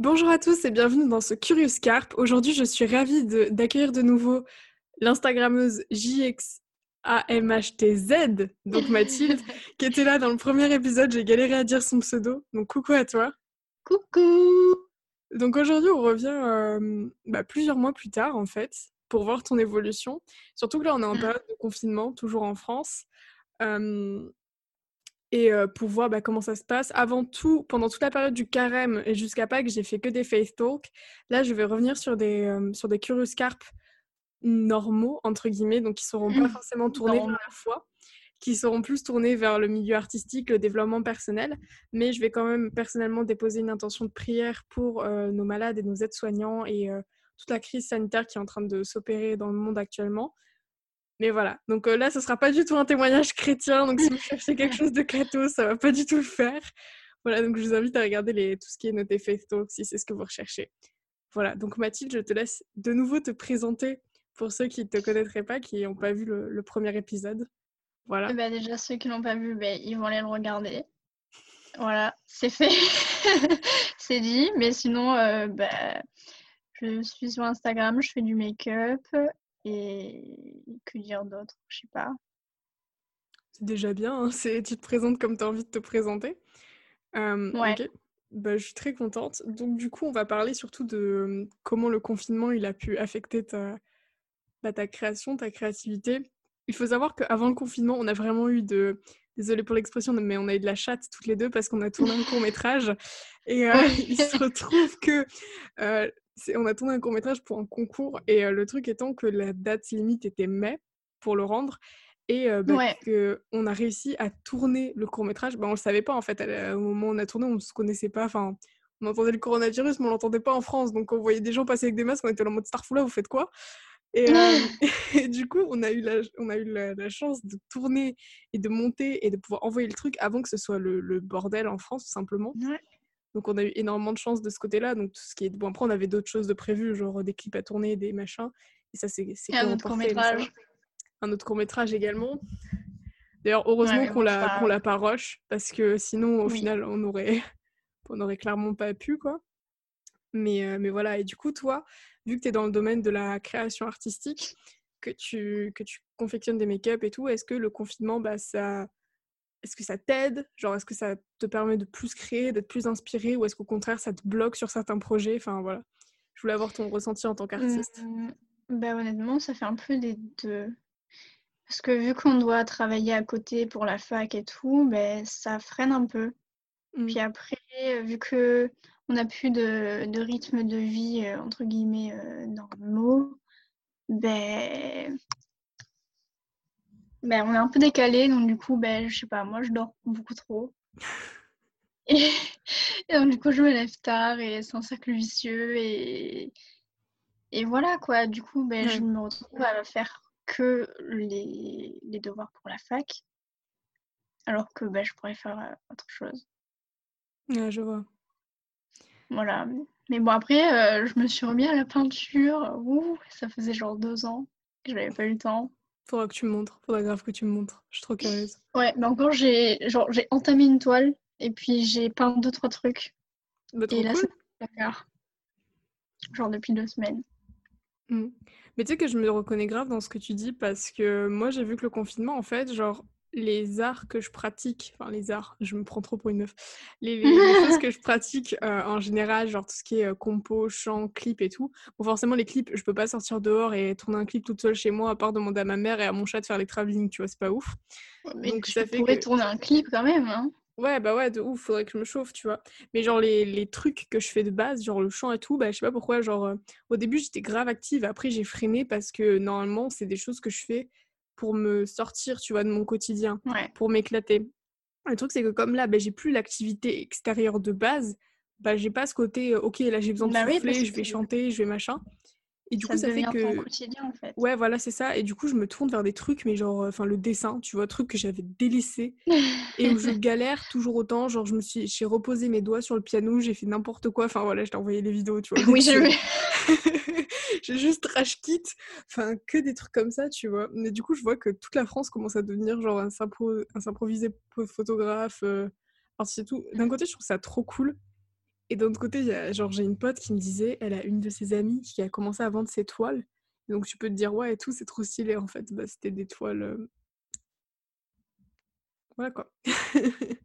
Bonjour à tous et bienvenue dans ce Curious Carp. Aujourd'hui, je suis ravie d'accueillir de, nouveau l'Instagrammeuse JXAMHTZ, donc Mathilde, qui était là dans le premier épisode. J'ai galéré à dire son pseudo, donc coucou à toi. Coucou Donc aujourd'hui, on revient euh, bah, plusieurs mois plus tard, en fait, pour voir ton évolution. Surtout que là, on est en mm. période de confinement, toujours en France. Euh, et pour voir bah, comment ça se passe. Avant tout, pendant toute la période du carême et jusqu'à Pâques, j'ai fait que des face talks. Là, je vais revenir sur des, sur des curious carp normaux, entre guillemets, donc qui seront pas mmh. forcément tournés vers la foi, qui seront plus tournés vers le milieu artistique, le développement personnel. Mais je vais quand même personnellement déposer une intention de prière pour nos malades et nos aides-soignants et toute la crise sanitaire qui est en train de s'opérer dans le monde actuellement. Mais voilà, donc euh, là, ce sera pas du tout un témoignage chrétien, donc si vous cherchez quelque chose de catho, ça va pas du tout le faire. Voilà, donc je vous invite à regarder les, tout ce qui est noté Faith Talk si c'est ce que vous recherchez. Voilà, donc Mathilde, je te laisse de nouveau te présenter pour ceux qui ne te connaîtraient pas, qui n'ont pas vu le, premier épisode. Voilà. Eh ben déjà, ceux qui l'ont pas vu, ben, ils vont aller le regarder. Voilà, c'est fait. c'est dit. Mais sinon, euh, ben, je suis sur Instagram, je fais du make-up et que dire d'autre Je sais pas. C'est déjà bien, hein, tu te présentes comme tu as envie de te présenter. ouais. Bah, je suis très contente. Donc du coup, on va parler surtout de comment le confinement il a pu affecter ta, bah, ta création, ta créativité. Il faut savoir qu'avant le confinement, on a vraiment eu de... Désolée pour l'expression, mais on a eu de la chatte toutes les deux parce qu'on a tourné un court métrage. Et euh, il se retrouve que euh, on a tourné un court métrage pour un concours et le truc étant que la date limite était mai pour le rendre et bah, on a réussi à tourner le court métrage. Bah, on le savait pas en fait au moment où on a tourné, on se connaissait pas. Enfin, on entendait le coronavirus, mais on l'entendait pas en France. Donc on voyait des gens passer avec des masques, on était en mode Starfoula, vous faites quoi? Et, du coup, on a eu, la, on a eu la, chance de tourner et de monter et de pouvoir envoyer le truc avant que ce soit le, bordel en France, tout simplement. Donc on a eu énormément de chance de ce côté-là. Donc tout ce qui est bon après on avait d'autres choses de prévues, genre des clips à tourner, des machins. Et ça c'est c'est un autre court métrage. Un autre court métrage également. D'ailleurs heureusement qu'on l'a qu'on l'a pas rush parce que sinon au final on aurait on aurait clairement pas pu quoi. Mais euh, mais voilà et du coup toi vu que tu es dans le domaine de la création artistique que tu que tu confectionnes des make-up et tout, est-ce que le confinement bah ça est-ce que ça t'aide? Genre, est-ce que ça te permet de plus créer, d'être plus inspiré ou est-ce qu'au contraire, ça te bloque sur certains projets? Enfin, voilà. Je voulais avoir ton ressenti en tant qu'artiste. Mmh, ben, honnêtement, ça fait un peu des deux. Parce que vu qu'on doit travailler à côté pour la fac et tout, ben, ça freine un peu. Mmh. Puis après, vu que on n'a plus de, de, rythme de vie, euh, entre guillemets, euh, normaux, ben, ben, on est un peu décalé, donc du coup, ben, je sais pas, moi je dors beaucoup trop. Et, donc du coup, je me lève tard et c'est un cercle vicieux. Et, et voilà quoi, du coup, ben, je me retrouve à faire que les, les devoirs pour la fac, alors que ben, je pourrais faire euh, autre chose. Ouais, je vois. Voilà. Mais bon, après, euh, je me suis remis à la peinture. Ouh, ça faisait genre deux ans que je n'avais pas eu le temps. Faudra que tu me montres. Faudra grave que tu me montres. Je suis trop curieuse. Ouais, mais encore, j'ai genre j'ai entamé une toile et puis j'ai peint deux, trois trucs. Bah, et là, c'est d'accord. Genre depuis deux semaines. Mmh. Mais tu sais que je me reconnais grave dans ce que tu dis parce que moi, j'ai vu que le confinement, en fait, genre, les arts que je pratique, enfin les arts, je me prends trop pour une meuf, les, choses que je pratique euh, en général, genre tout ce qui est euh, compo, chant, clip et tout. Bon, forcément, les clips, je peux pas sortir dehors et tourner un clip toute seule chez moi, à part demander à ma mère et à mon chat de faire les travelling, tu vois, c'est pas ouf. Mais Donc, tu ça pourrais tourner un clip quand même, hein Ouais, bah ouais, de ouf, faudrait que je me chauffe, tu vois. Mais genre, les, les trucs que je fais de base, genre le chant et tout, bah je sais pas pourquoi, genre, euh, au début, j'étais grave active, après, j'ai freiné parce que normalement, c'est des choses que je fais pour me sortir, tu vois, de mon quotidien, pour m'éclater. Le truc, c'est que comme là, ben, j'ai plus l'activité extérieure de base, bah, j'ai pas ce côté, ok, là j'ai besoin de bah souffler, je vais chanter, je vais machin. Et du coup, ça fait que. quotidien, en fait. Ouais, voilà, c'est ça. Et du coup, je me tourne vers des trucs, mais genre, enfin, le dessin, tu vois, truc que j'avais délaissé et où je galère toujours autant. Genre, je me suis, j'ai reposé mes doigts sur le piano, j'ai fait n'importe quoi. Enfin, voilà, je t'ai envoyé les vidéos, tu vois. Oui, j'ai j'ai juste rage kit, enfin, que des trucs comme ça, tu vois. Mais du coup, je vois que toute la France commence à devenir genre un, s'improviser photographe. Euh... Alors, c'est tout. D'un côté, je trouve ça trop cool Et d'un autre côté, il y a, genre, j'ai une pote qui me disait, elle a une de ses amies qui a commencé à vendre ses toiles. Donc tu peux te dire, ouais, et tout, c'est trop stylé en fait. Bah, c'était des toiles. euh, Voilà quoi.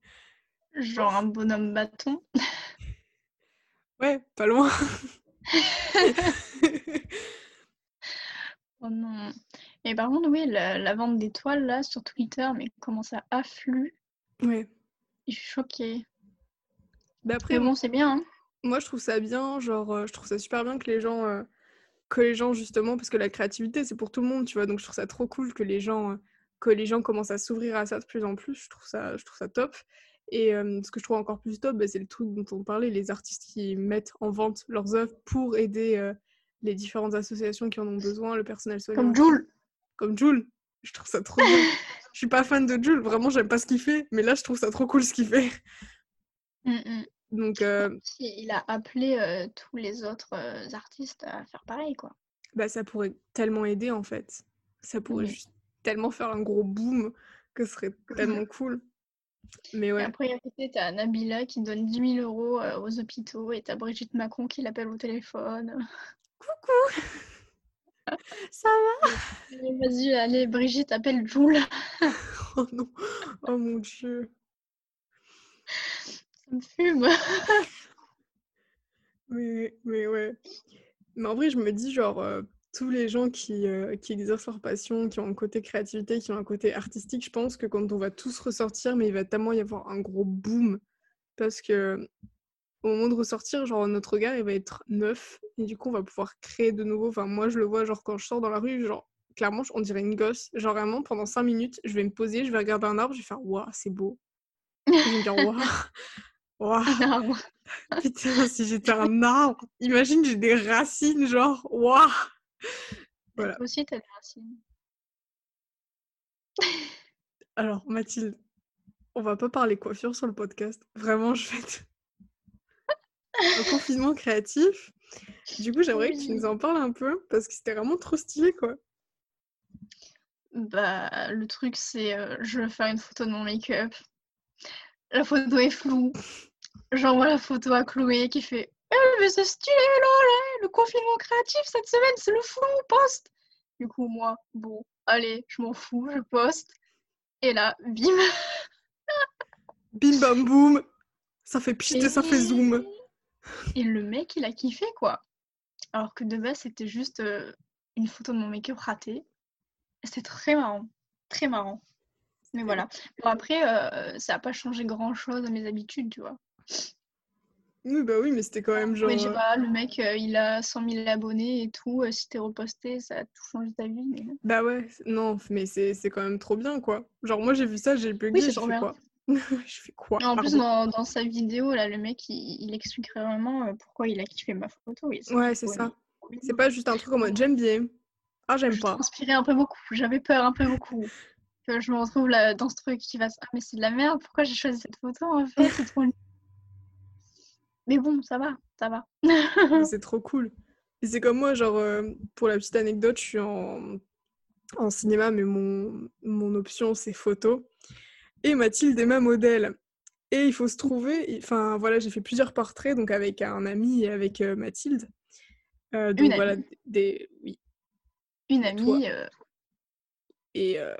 Genre un bonhomme bâton. ouais, pas loin. Oh non. Et par contre, oui, la, la vente des toiles là sur Twitter, mais comment ça afflue. ouais. Je suis choquée. Mais après, Mais bon, c'est bien. hein. moi je trouve ça bien, genre, euh, je trouve ça super bien que les gens, euh, que les gens justement, parce que la créativité c'est pour tout le monde, tu vois, donc je trouve ça trop cool que les gens, euh, que les gens commencent à s'ouvrir à ça de plus en plus. Je trouve ça, je trouve ça top. Et euh, ce que je trouve encore plus top, bah, c'est le truc dont on parlait, les artistes qui mettent en vente leurs œuvres pour aider les différentes associations qui en ont besoin, le personnel soignant. Comme Jules. Comme Jules. Je trouve ça trop bien. Je suis pas fan de Jules, vraiment j'aime pas ce qu'il fait, mais là je trouve ça trop cool ce qu'il fait. Mm, mm. Donc euh, Il a appelé euh, tous les autres euh, artistes à faire pareil, quoi. bah, ça pourrait tellement aider en fait. Ça pourrait Oui. juste tellement faire un gros boom que ce serait tellement cool. Mais Et ouais, après, à côté, t'as Nabila qui donne 10 000 euros aux hôpitaux et t'as Brigitte Macron qui l'appelle au téléphone. coucou Ça va? Vas-y, allez, Brigitte, appelle Jules. Oh non Oh mon dieu Ça me fume. Mais, mais ouais. Mais en vrai, je me dis, genre, euh, tous les gens qui, euh, qui exercent leur passion, qui ont un côté créativité, qui ont un côté artistique, je pense que quand on va tous ressortir, mais il va tellement y avoir un gros boom. Parce que au moment de ressortir, genre, notre regard, il va être neuf. Et du coup, on va pouvoir créer de nouveau. Enfin, moi, je le vois, genre, quand je sors dans la rue, genre, clairement, on dirait une gosse. Genre, vraiment, pendant cinq minutes, je vais me poser, je vais regarder un arbre, je vais faire, waouh, c'est beau. Je vais me dire, waouh, Un arbre. Putain, si j'étais un arbre, imagine, j'ai des racines, genre, waouh! Voilà. Aussi, t'as des racines. Alors, Mathilde, on va pas parler coiffure sur le podcast. Vraiment, je vais te... Un confinement créatif. Du coup, j'aimerais que tu nous en parles un peu, parce que c'était vraiment trop stylé, quoi. Bah, le truc, c'est euh, je vais faire une photo de mon make-up. La photo est floue. J'envoie la photo à Chloé qui fait Eh, mais c'est stylé là, le confinement créatif cette semaine, c'est le flou, poste. Du coup, moi, bon, allez, je m'en fous, je poste. Et là, bim Bim bam boum! Ça fait pchit et ça fait zoom. Et le mec, il a kiffé quoi. Alors que de base, c'était juste euh, une photo de mon make-up raté. C'était très marrant. Très marrant. Mais voilà. Bon, après, euh, ça n'a pas changé grand-chose à mes habitudes, tu vois. Oui, bah oui, mais c'était quand même genre. Mais je sais euh, pas, le mec, euh, il a 100 000 abonnés et tout. euh, si t'es reposté, ça a tout changé ta vie. Mais... Bah ouais, non, mais c'est c'est quand même trop bien, quoi. Genre, moi, j'ai vu ça, j'ai bugué, je fais bien. quoi? Je fais quoi? En plus, dans, dans sa vidéo, là, le mec, il, il explique vraiment pourquoi il a kiffé ma photo. Ouais, c'est ça. C'est pas juste un truc en mode j'aime bien. Ah, j'aime Je pas. transpirais un peu beaucoup. J'avais peur un peu beaucoup. Que je me retrouve là, dans ce truc qui va se... Ah, mais c'est de la merde. Pourquoi j'ai choisi cette photo en fait C'est trop. Mais bon, ça va, ça va. C'est trop cool. Et c'est comme moi, genre, euh, pour la petite anecdote, je suis en, en cinéma, mais mon, mon option, c'est photo. Et Mathilde est ma modèle. Et il faut se trouver, enfin voilà, j'ai fait plusieurs portraits, donc avec un ami et avec euh, Mathilde. Euh, donc Une voilà, amie. des, oui. Une amie. Et, euh,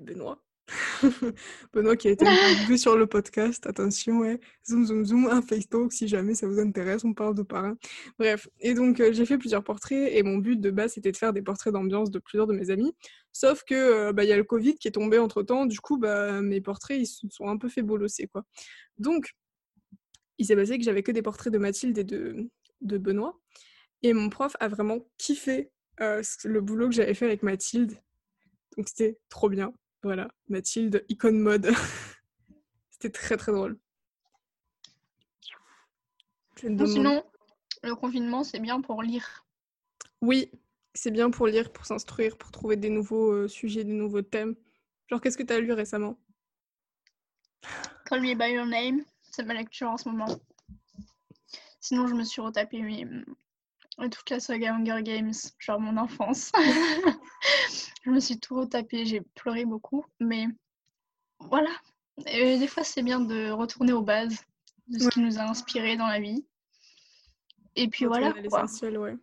Benoît. Benoît qui a été interviewé sur le podcast. Attention. Zoom, zoom, zoom. Un FaceTalk si jamais ça vous intéresse. On parle de parrain. Bref. Et donc, euh, j'ai fait plusieurs portraits. Et mon but de base, c'était de faire des portraits d'ambiance de plusieurs de mes amis. Sauf que, euh, bah, il y a le Covid qui est tombé entre temps. Du coup, bah, mes portraits, ils se sont un peu fait bolosser, quoi. Donc, il s'est passé que j'avais que des portraits de Mathilde et de, Benoît. Et mon prof a vraiment kiffé euh, le boulot que j'avais fait avec Mathilde. Donc c'était trop bien. Voilà, Mathilde, icône mode. c'était très très drôle. Bon, sinon, le confinement, c'est bien pour lire. Oui, c'est bien pour lire, pour s'instruire, pour trouver des nouveaux euh, sujets, des nouveaux thèmes. Genre, qu'est-ce que tu as lu récemment? Call Me By Your Name, c'est ma lecture en ce moment. Sinon, je me suis retapé mes- toute la saga Hunger Games, genre mon enfance. je me suis tout retapé, j'ai pleuré beaucoup, mais voilà. Et des fois, c'est bien de retourner aux bases, de ce qui nous a inspiré dans la vie. Et puis voilà. Quoi. Ouais.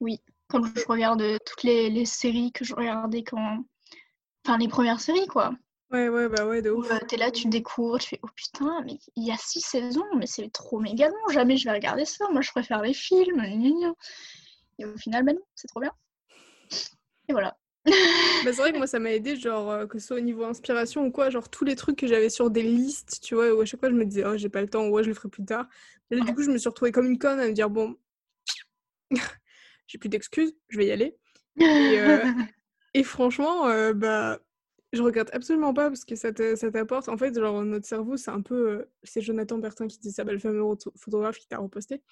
Oui, comme je regarde toutes les, les, séries que je regardais quand. Enfin, les premières séries, quoi. Ouais, ouais, bah ouais, de ouf. T'es là, tu découvres, tu fais oh putain, mais il y a six saisons, mais c'est trop méga long, jamais je vais regarder ça. Moi, je préfère les films. Et au final, ben non, c'est trop bien. Et voilà. bah, c'est vrai que moi, ça m'a aidé, genre, euh, que ce soit au niveau inspiration ou quoi, genre tous les trucs que j'avais sur des listes, tu vois, où à chaque fois je me disais, oh, j'ai pas le temps, ou ouais, je le ferai plus tard. Et là, du coup, je me suis retrouvée comme une conne à me dire, bon, j'ai plus d'excuses, je vais y aller. Et, euh, et franchement, euh, bah, je regrette absolument pas parce que ça t'apporte. En fait, genre, notre cerveau, c'est un peu. c'est Jonathan Bertin qui dit ça, bah, le fameux photographe qui t'a reposté.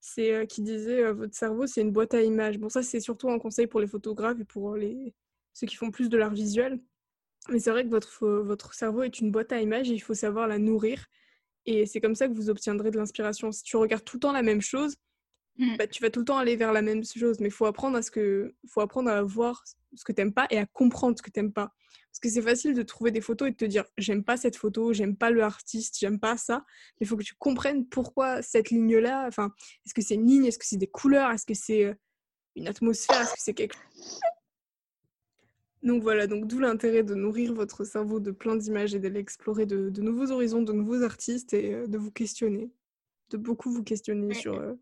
C'est qui disait votre cerveau, c'est une boîte à images. Bon, ça, c'est surtout un conseil pour les photographes et pour les, ceux qui font plus de l'art visuel. Mais c'est vrai que votre, votre cerveau est une boîte à images et il faut savoir la nourrir. Et c'est comme ça que vous obtiendrez de l'inspiration. Si tu regardes tout le temps la même chose, mmh. bah, tu vas tout le temps aller vers la même chose. Mais il faut apprendre à ce que, faut apprendre à voir ce que t'aimes pas et à comprendre ce que t'aimes pas. Parce que c'est facile de trouver des photos et de te dire j'aime pas cette photo, j'aime pas le artiste, j'aime pas ça. Mais il faut que tu comprennes pourquoi cette ligne-là. Enfin, est-ce que c'est une ligne, est-ce que c'est des couleurs, est-ce que c'est euh, une atmosphère, est-ce que c'est quelque chose donc voilà, donc d'où l'intérêt de nourrir votre cerveau de plein d'images et d'aller explorer de, nouveaux horizons, de nouveaux artistes et euh, de vous questionner, de beaucoup vous questionner sur, euh,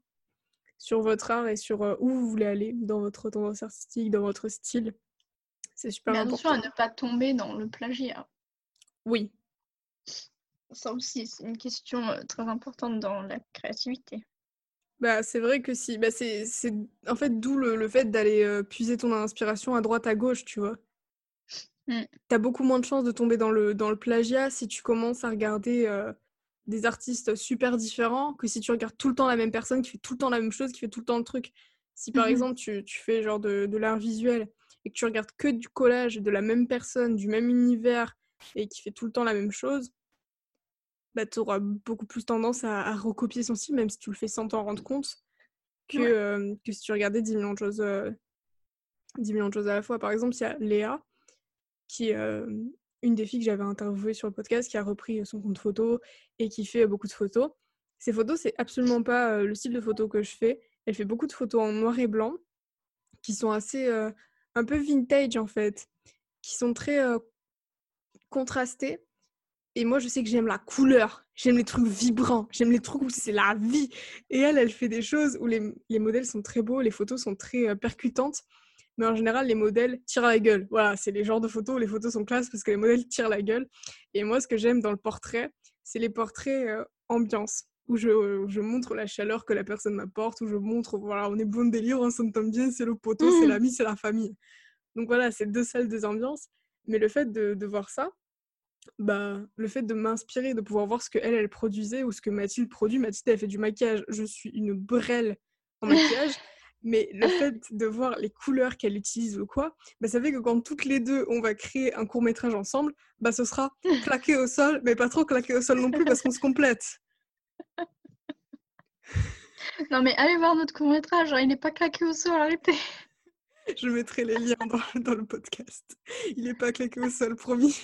sur votre art et sur euh, où vous voulez aller dans votre tendance artistique, dans votre style. C'est super Mais attention à ne pas tomber dans le plagiat. Oui. Ça aussi, c'est une question très importante dans la créativité. Bah, c'est vrai que si. Bah, c'est, en fait d'où le, le fait d'aller puiser ton inspiration à droite, à gauche, tu vois. Mmh. T'as beaucoup moins de chances de tomber dans le, dans le plagiat si tu commences à regarder euh, des artistes super différents que si tu regardes tout le temps la même personne qui fait tout le temps la même chose, qui fait tout le temps le truc. Si par mmh exemple tu, tu, fais genre de, de l'art visuel et que tu regardes que du collage de la même personne, du même univers et qui fait tout le temps la même chose, bah, tu auras beaucoup plus tendance à, recopier son style, même si tu le fais sans t'en rendre compte, que, euh, que si tu regardais 10 millions de choses, 10 euh, millions de choses à la fois. Par exemple, il y a Léa, qui euh, une des filles que j'avais interviewées sur le podcast, qui a repris son compte photo et qui fait beaucoup de photos. Ces photos, c'est absolument pas le style de photo que je fais. Elle fait beaucoup de photos en noir et blanc, qui sont assez un peu vintage en fait, qui sont très contrastées. Et moi, je sais que j'aime la couleur, j'aime les trucs vibrants, j'aime les trucs où c'est la vie. Et elle, elle fait des choses où les, les modèles sont très beaux, les photos sont très percutantes mais en général, les modèles tirent la gueule. Voilà, c'est les genres de photos où les photos sont classes parce que les modèles tirent la gueule. Et moi, ce que j'aime dans le portrait, c'est les portraits euh, ambiance, où je, je, montre la chaleur que la personne m'apporte, où je montre, voilà, on est bon délire, on s'entend bien, c'est le poteau, c'est mmh. l'ami, c'est la famille. Donc voilà, c'est deux salles, deux ambiances. Mais le fait de, de voir ça, bah, le fait de m'inspirer, de pouvoir voir ce que elle, elle produisait ou ce que Mathilde produit. Mathilde, elle fait du maquillage. Je suis une brêle en maquillage. Mais le fait de voir les couleurs qu'elle utilise ou quoi, bah, ça fait que quand toutes les deux, on va créer un court métrage ensemble, bah, ce sera claqué au sol, mais pas trop claqué au sol non plus parce qu'on se complète. Non mais allez voir notre court métrage, hein, il n'est pas claqué au sol, arrêtez. Je mettrai les liens dans, le podcast. Il n'est pas claqué au sol, promis.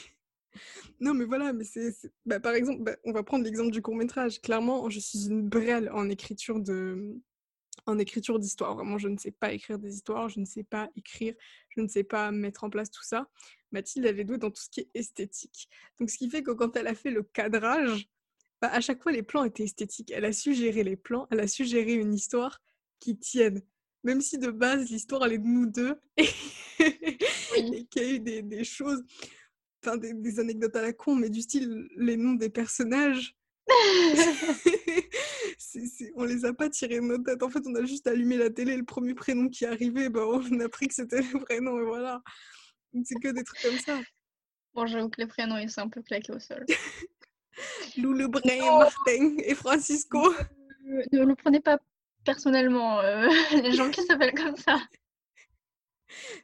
Non, mais voilà, mais c'est. Bah, par exemple, bah, on va prendre l'exemple du court métrage. Clairement, je suis une brêle en écriture de, en écriture d'histoire. Vraiment, je ne sais pas écrire des histoires, je ne sais pas écrire, je ne sais pas mettre en place tout ça. Mathilde avait doué dans tout ce qui est esthétique. Donc, ce qui fait que quand elle a fait le cadrage, bah, à chaque fois, les plans étaient esthétiques. Elle a su gérer les plans, elle a su gérer une histoire qui tienne. Même si de base, l'histoire, elle est de nous deux et, qu'il y a eu des, choses, enfin, des, des anecdotes à la con, mais du style les noms des personnages. on les a pas tirés de notre tête. En fait, on a juste allumé la télé, le premier prénom qui arrivait, bah, on a appris que c'était le prénom, et voilà. C'est que des trucs comme ça. Bon, j'avoue que les prénoms, ils sont un peu claqués au sol. Lou Lebrun, oh Martin et Francisco. Ne, le prenez pas personnellement, euh, les gens qui s'appellent comme ça.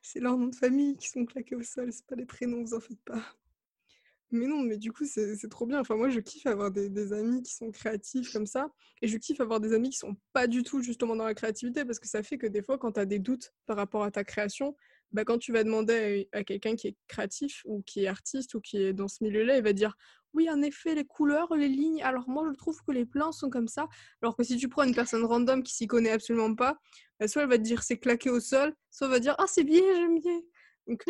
C'est leurs noms de famille qui sont claqués au sol, c'est pas les prénoms, vous en faites pas. Mais non, mais du coup, c'est trop bien. Enfin, moi, je kiffe avoir des, amis qui sont créatifs comme ça. Et je kiffe avoir des amis qui sont pas du tout justement dans la créativité parce que ça fait que des fois, quand tu as des doutes par rapport à ta création, bah, quand tu vas demander à, quelqu'un qui est créatif ou qui est artiste ou qui est dans ce milieu-là, il va dire oui, en effet, les couleurs, les lignes, alors moi je trouve que les plans sont comme ça. Alors que si tu prends une personne random qui s'y connaît absolument pas, bah, soit elle va te dire c'est claqué au sol, soit elle va dire ah c'est bien, j'aime bien. Donc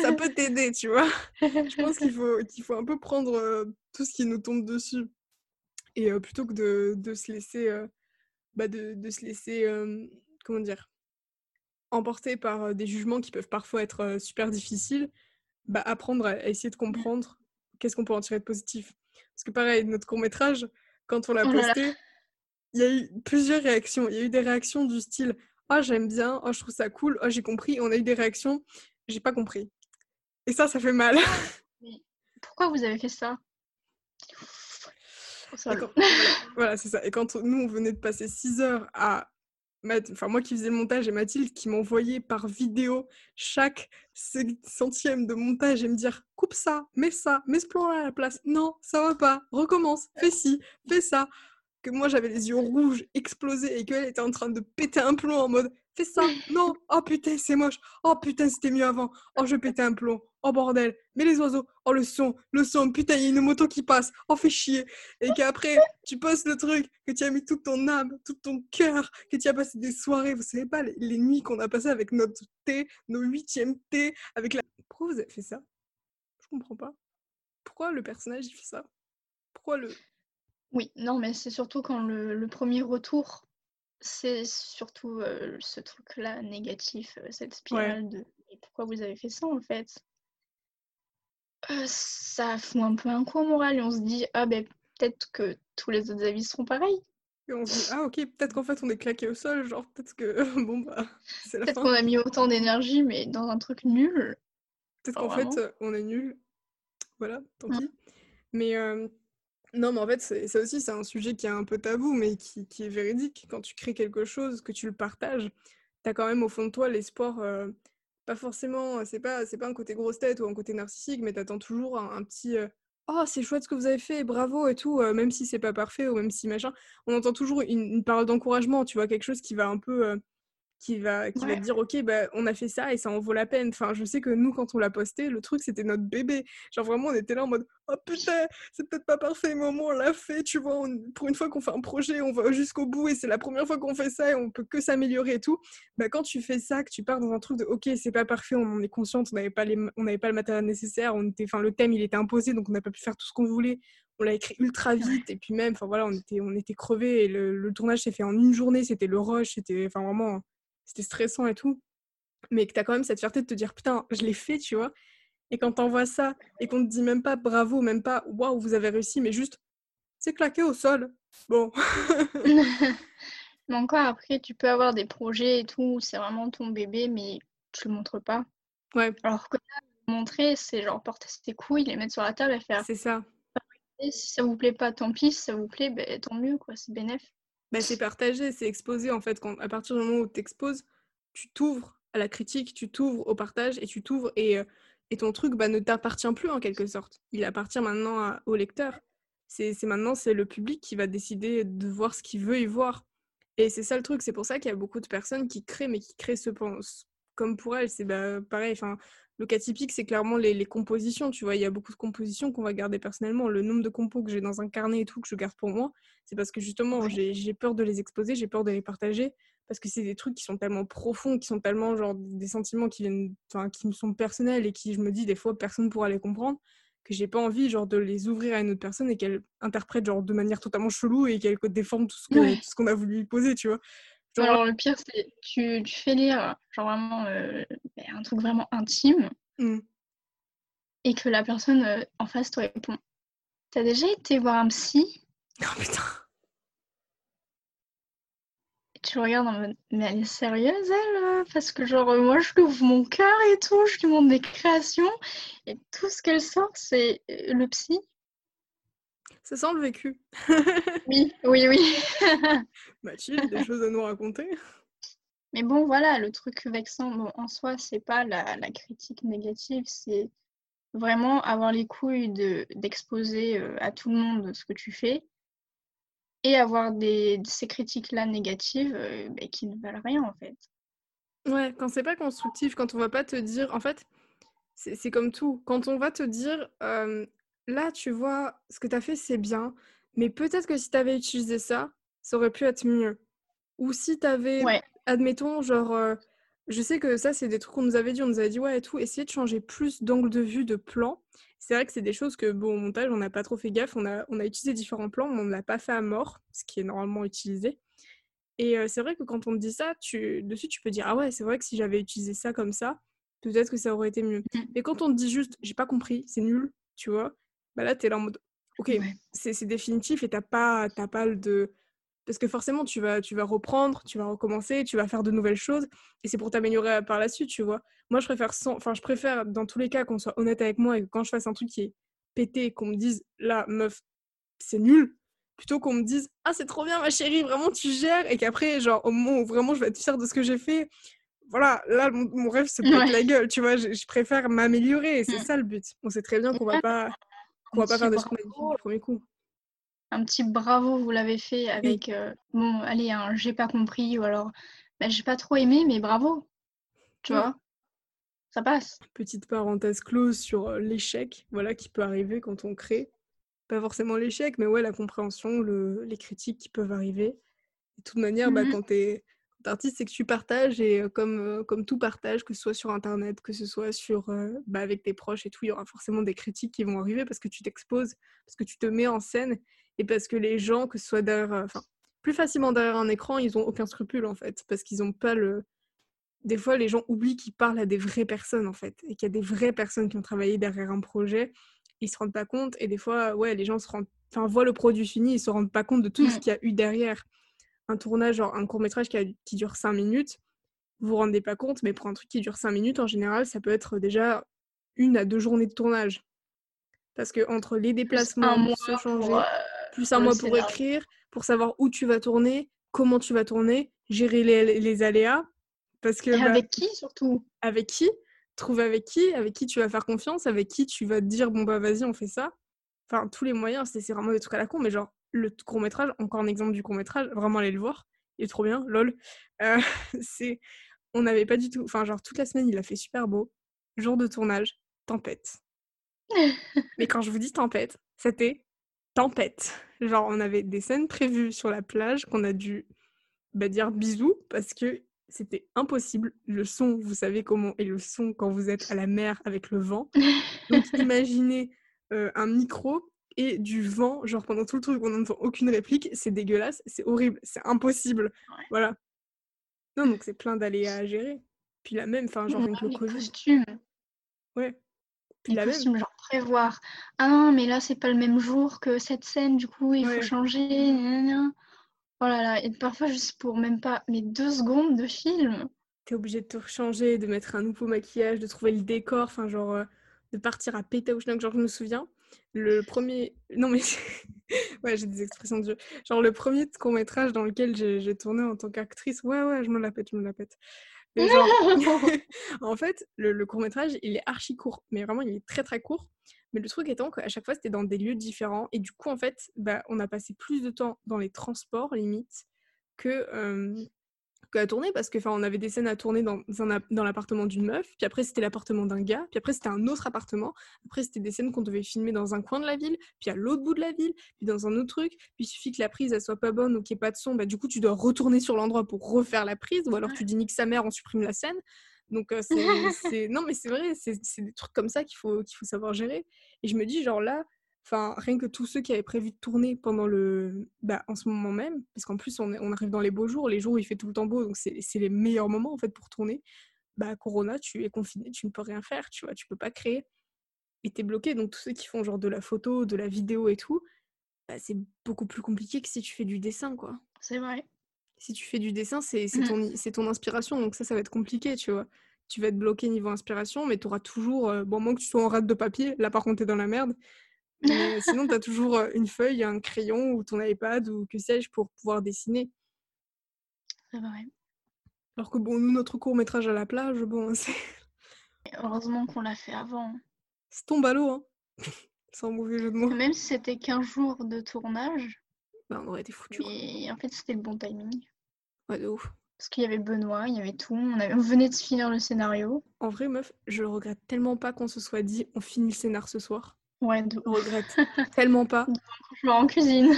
ça peut t'aider, tu vois. Je pense qu'il faut, qu'il faut un peu prendre euh, tout ce qui nous tombe dessus. Et euh, plutôt que de, de se laisser, euh, bah de, de, se laisser, comment dire, emporter par des jugements qui peuvent parfois être super difficiles, bah apprendre à essayer de comprendre qu'est-ce qu'on peut en tirer de positif. Parce que pareil, notre court métrage, quand on l'a posté, il y a eu plusieurs réactions. Il y a eu des réactions du style oh, j'aime bien, oh, je trouve ça cool, oh, j'ai compris. On a eu des réactions j'ai pas compris. Et ça, ça fait mal. pourquoi vous avez fait ça? Voilà, c'est ça. Et quand nous, on venait de passer 6 heures à enfin moi qui faisais le montage et Mathilde qui m'envoyait par vidéo chaque centième de montage et me dire coupe ça, mets ça, mets ce plan à la place. Non, ça va pas. Recommence, fais ci, fais ça. Que moi j'avais les yeux rouges, explosés et qu'elle était en train de péter un plomb en mode fais ça, non, oh putain, c'est moche, oh putain, c'était mieux avant, oh je pétais un plomb, oh bordel, mais les oiseaux, oh le son, le son, putain, il y a une moto qui passe, oh fais chier. Et qu'après, tu postes le truc, que tu as mis toute ton âme, tout ton cœur, que tu as passé des soirées, vous savez pas, les, nuits qu'on a passées avec notre thé, nos huitièmes thé, avec la. Pourquoi vous avez fait ça? Je comprends pas. Pourquoi le personnage il fait ça? Pourquoi le. Oui, non, mais c'est surtout quand le premier retour c'est surtout ce truc-là négatif, cette spirale de pourquoi vous avez fait ça en fait? Ça fout un peu un coup au moral et on se dit ah ben peut-être que tous les autres avis seront pareils. Et on se dit ah ok peut-être qu'en fait on est claqué au sol genre peut-être que bon bah c'est la Peut-être qu'on a mis autant d'énergie mais dans un truc nul. Peut-être qu'en fait on est nul. Voilà tant pis. Mais non, mais en fait, ça aussi, c'est un sujet qui est un peu tabou, mais qui, est véridique. Quand tu crées quelque chose, que tu le partages, tu as quand même au fond de toi l'espoir, euh, pas forcément, c'est pas, pas un côté grosse tête ou un côté narcissique, mais tu attends toujours un, petit euh, Oh, c'est chouette ce que vous avez fait, bravo et tout, euh, même si c'est pas parfait ou même si machin. On entend toujours une parole d'encouragement, tu vois, quelque chose qui va un peu qui va, qui va dire ok bah on a fait ça et ça en vaut la peine. Enfin je sais que nous quand on l'a posté le truc c'était notre bébé. Genre vraiment on était là en mode oh putain c'est peut-être pas parfait mais au moins on l'a fait tu vois pour une fois qu'on fait un projet on va jusqu'au bout et c'est la première fois qu'on fait ça et on peut que s'améliorer et tout bah quand tu fais ça que tu pars dans un truc de ok c'est pas parfait on en est consciente on n'avait pas les on n'avait pas le matériel nécessaire on était enfin le thème il était imposé donc on n'a pas pu faire tout ce qu'on voulait on l'a écrit ultra vite et puis même enfin voilà on était on était crevés et le, le tournage s'est fait en une journée c'était le rush c'était enfin vraiment c'était stressant et tout, mais que tu as quand même cette fierté de te dire putain, je l'ai fait, tu vois. Et quand t'envoies ça et qu'on te dit même pas bravo, même pas waouh, vous avez réussi, mais juste c'est claqué au sol. Bon. mais encore après, tu peux avoir des projets et tout, c'est vraiment ton bébé, mais tu le montres pas. Ouais. Alors que là, montrer, c'est genre porter ses couilles, les mettre sur la table et faire. C'est ça. Et si ça vous plaît pas, tant pis. Si ça vous plaît, ben, tant mieux, quoi. C'est bénéf. Bah, c'est partagé, c'est exposé en fait. Quand, à partir du moment où tu exposes, tu t'ouvres à la critique, tu t'ouvres au partage et tu t'ouvres et, euh, et, ton truc bah, ne t'appartient plus en quelque sorte. Il appartient maintenant au lecteur. C'est maintenant, c'est le public qui va décider de voir ce qu'il veut y voir. Et c'est ça le truc, c'est pour ça qu'il y a beaucoup de personnes qui créent, mais qui créent ce comme pour elles. C'est bah, pareil, le cas typique, c'est clairement les, compositions. Tu vois, il y a beaucoup de compositions qu'on va garder personnellement. Le nombre de compos que j'ai dans un carnet et tout, que je garde pour moi, c'est parce que justement, j'ai peur de les exposer, j'ai peur de les partager, parce que c'est des trucs qui sont tellement profonds, qui sont tellement genre des sentiments qui viennent, qui me sont personnels et qui, je me dis, des fois, personne ne pourra les comprendre, que j'ai pas envie genre de les ouvrir à une autre personne et qu'elle interprète genre de manière totalement chelou et qu'elle déforme tout ce qu'on a voulu lui poser, tu vois. Alors, le pire, c'est tu, tu fais lire genre vraiment euh, ben, un truc vraiment intime mmh. et que la personne euh, en face te répond T'as déjà été voir un psy? Oh putain et Tu le regardes en mode Mais elle est sérieuse, elle euh, Parce que, genre, moi, je lui ouvre mon cœur et tout, je lui montre des créations et tout ce qu'elle sort, c'est le psy. Ça sent le vécu. oui, oui, oui. Mathilde, des choses à nous raconter? Mais bon, voilà, le truc vexant, bon, en soi, c'est pas la, critique négative, c'est vraiment avoir les couilles d'exposer euh, à tout le monde ce que tu fais et avoir des, ces critiques-là négatives euh, bah, qui ne valent rien, en fait. Ouais, quand c'est pas constructif, quand on va pas te dire, en fait, c'est comme tout. Quand on va te dire, euh, là, tu vois, ce que tu as fait, c'est bien, mais peut-être que si tu avais utilisé ça, ça aurait pu être mieux. Ou si tu avais, Ouais. admettons, genre, euh, je sais que ça, c'est des trucs qu'on nous avait dit, on nous avait dit, ouais, et tout, essayer de changer plus d'angle de vue, de plan. C'est vrai que c'est des choses que, bon, au montage, on n'a pas trop fait gaffe, on a, on a utilisé différents plans, mais on ne l'a pas fait à mort, ce qui est normalement utilisé. Et euh, c'est vrai que quand on te dit ça, tu, dessus, tu peux dire, ah ouais, c'est vrai que si j'avais utilisé ça comme ça, peut-être que ça aurait été mieux. Mm. Mais quand on te dit juste, j'ai pas compris, c'est nul, tu vois, bah là, t'es là en mode, ok, Ouais. c'est définitif et t'as pas, t'as pas le de. Parce que forcément, tu vas, tu vas reprendre, tu vas recommencer, tu vas faire de nouvelles choses, et c'est pour t'améliorer par la suite, tu vois. Moi, je préfère, sans... enfin, je préfère dans tous les cas qu'on soit honnête avec moi et que quand je fasse un truc qui est pété, qu'on me dise, là, meuf, c'est nul, plutôt qu'on me dise, ah, c'est trop bien, ma chérie, vraiment, tu gères, et qu'après, genre, au moment où vraiment je vais être fière de ce que j'ai fait, voilà, là, mon, mon rêve se pète Ouais. la gueule, tu vois, je, je préfère m'améliorer, et c'est ça le but. On sait très bien qu'on va pas, qu'on va pas faire des du premier coup. Un petit bravo, vous l'avez fait avec, euh, bon, allez, un j'ai pas compris, ou alors, bah, j'ai pas trop aimé, mais bravo. Tu Ouais. vois, ça passe. Petite parenthèse close sur euh, l'échec, voilà, qui peut arriver quand on crée. Pas forcément l'échec, mais ouais, la compréhension, le, les critiques qui peuvent arriver. De toute manière, bah, Mhm. quand t'es quand t'es artiste, c'est que tu partages, et euh, comme, euh, comme tout partage, que ce soit sur Internet, que ce soit sur, euh, bah, avec tes proches et tout, il y aura forcément des critiques qui vont arriver parce que tu t'exposes, parce que tu te mets en scène, et parce que les gens, que ce soit derrière, enfin, plus facilement derrière un écran, ils ont aucun scrupule, en fait, parce qu'ils ont pas le des fois, les gens oublient qu'ils parlent à des vraies personnes, en fait, et qu'il y a des vraies personnes qui ont travaillé derrière un projet. Ils se rendent pas compte, et des fois, ouais, les gens se rendent, enfin, voient le produit fini, ils se rendent pas compte de tout ce Mm. qu'il y a eu derrière. Un tournage, genre un court métrage qui, a- qui dure 5 minutes, vous vous rendez pas compte, mais pour un truc qui dure 5 minutes, en général, ça peut être déjà une à deux journées de tournage. Parce que entre les Plus déplacements, pour, changer, euh, plus un mois pour écrire, pour savoir où tu vas tourner, comment tu vas tourner, gérer les, les aléas. Parce que Et bah, avec qui surtout? avec qui? Trouver avec qui? Avec qui tu vas faire confiance? Avec qui tu vas te dire, bon bah vas-y, on fait ça? Enfin, tous les moyens, c'est vraiment des trucs à la con, mais genre, le court-métrage, encore un exemple du court-métrage, vraiment allez le voir, il est trop bien, lol. Euh, c'est... On n'avait pas du tout... Enfin, genre, toute la semaine, il a fait super beau. Jour de tournage, tempête. Mais quand je vous dis tempête, c'était tempête. Genre, on avait des scènes prévues sur la plage qu'on a dû bah, dire bisous parce que c'était impossible. Le son, vous savez comment est le son quand vous êtes à la mer avec le vent. Donc, imaginez euh, un micro et du vent, genre pendant tout le truc, on n'entend aucune réplique. C'est dégueulasse, c'est horrible, c'est impossible. Ouais. Voilà. Non, donc c'est plein d'aléas à gérer. Puis la même, enfin, genre Ouais, avec le Covid. costumes. Ouais. Puis Les la même. costumes, genre prévoir. Ah non, mais là, c'est pas le même jour que cette scène, du coup, il Ouais. faut changer. gna, gna, gna. Oh là là, et parfois, juste pour même pas, mais deux secondes de film. T'es obligé de te changer, de mettre un nouveau maquillage, de trouver le décor, enfin genre euh, de partir à pétaouchnak. Genre je me souviens, le premier... Non mais... ouais, j'ai des expressions de jeu. Genre le premier court métrage dans lequel j'ai tourné en tant qu'actrice, ouais ouais, je me la pète, je me la pète. Mais genre, en fait, le, le court métrage, il est archi court, mais vraiment, il est très très court. Mais le truc étant qu'à chaque fois, c'était dans des lieux différents. Et du coup, en fait, bah, on a passé plus de temps dans les transports, limite, que, euh, que à tourner. Parce que, on avait des scènes à tourner dans, dans l'appartement d'une meuf. Puis après, c'était l'appartement d'un gars. Puis après, c'était un autre appartement. Après, c'était des scènes qu'on devait filmer dans un coin de la ville. Puis à l'autre bout de la ville. Puis dans un autre truc. Puis il suffit que la prise, elle soit pas bonne ou qu'il n'y ait pas de son. Bah, du coup, tu dois retourner sur l'endroit pour refaire la prise. Ou alors, tu dis nique sa mère, on supprime la scène. Donc, euh, c'est, non, mais c'est vrai, c'est c'est des trucs comme ça qu'il faut, qu'il faut savoir gérer. Et je me dis, genre là, enfin, rien que tous ceux qui avaient prévu de tourner pendant le. Bah, en ce moment même, parce qu'en plus, on, arrive dans les beaux jours, les jours où il fait tout le temps beau, donc c'est les meilleurs moments en fait pour tourner. Bah, Corona, tu es confiné, tu ne peux rien faire, tu vois, tu peux pas créer. Et t'es bloqué. Donc, tous ceux qui font genre de la photo, de la vidéo et tout, bah, c'est beaucoup plus compliqué que si tu fais du dessin, quoi C'est vrai. si tu fais du dessin, c'est c'est Mhm. ton, ton inspiration, donc ça, ça va être compliqué, tu vois. Tu vas être bloqué niveau inspiration, mais tu auras toujours, euh, bon, moins que tu sois en rate de papier, là par contre, t'es dans la merde, mais sinon, tu as toujours une feuille, un crayon ou ton iPad ou que sais-je pour pouvoir dessiner. C'est vrai. Alors que bon, nous, notre court métrage à la plage, bon, c'est Et heureusement qu'on l'a fait avant. c'est tombe à l'eau, hein. Sans mauvais jeu de mots. Même si c'était qu'un jour de tournage, Bah, on aurait été foutus, quoi. mais en fait, c'était le bon timing. Ouais, de ouf. Parce qu'il y avait Benoît, il y avait tout. On, avait... on venait de finir le scénario. En vrai, meuf, je regrette tellement pas qu'on se soit dit, on finit le scénar ce soir. Ouais, de Je regrette tellement pas. cauchemar en cuisine.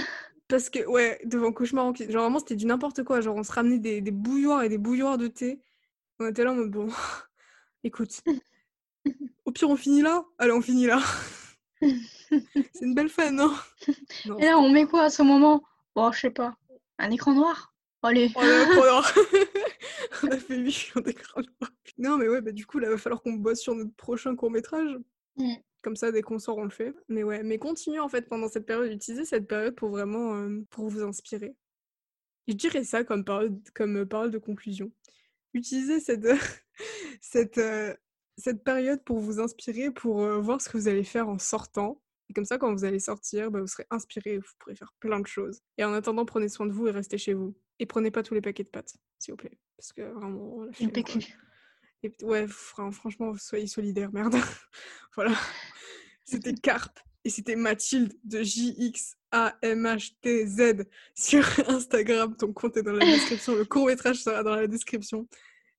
Parce que, ouais, devant cauchemar en cuisine. Genre, vraiment, c'était du n'importe quoi. Genre, on se ramenait des, des bouilloires et des bouilloires de thé. On était là en mode, bon, écoute, au pire, on finit là? Allez, on finit là. C'est une belle fin, non, non Et là, on met quoi à ce moment? Bon, je sais pas. Un écran noir? Allez. Oh noir. on a fait 8 jours d'écran noir. Non, mais ouais, bah, du coup, là, va falloir qu'on bosse sur notre prochain court-métrage. Mm. Comme ça, dès qu'on sort, on le fait. Mais ouais, mais continuez en fait pendant cette période, utilisez cette période pour vraiment euh, pour vous inspirer. Je dirais ça comme parole, comme euh, parole de conclusion. Utilisez cette, cette, euh, cette période pour vous inspirer, pour voir ce que vous allez faire en sortant. Et comme ça, quand vous allez sortir, bah, vous serez inspiré, vous pourrez faire plein de choses. Et en attendant, prenez soin de vous et restez chez vous. Et prenez pas tous les paquets de pâtes, s'il vous plaît. Parce que vraiment. PQ. Et ouais, fran- franchement, soyez solidaires, merde. voilà. C'était Carpe et c'était Mathilde de JXAMHTZ sur Instagram. Ton compte est dans la description. Le court métrage sera dans la description.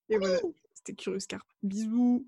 Et voilà, c'était Curious Carpe. Bisous.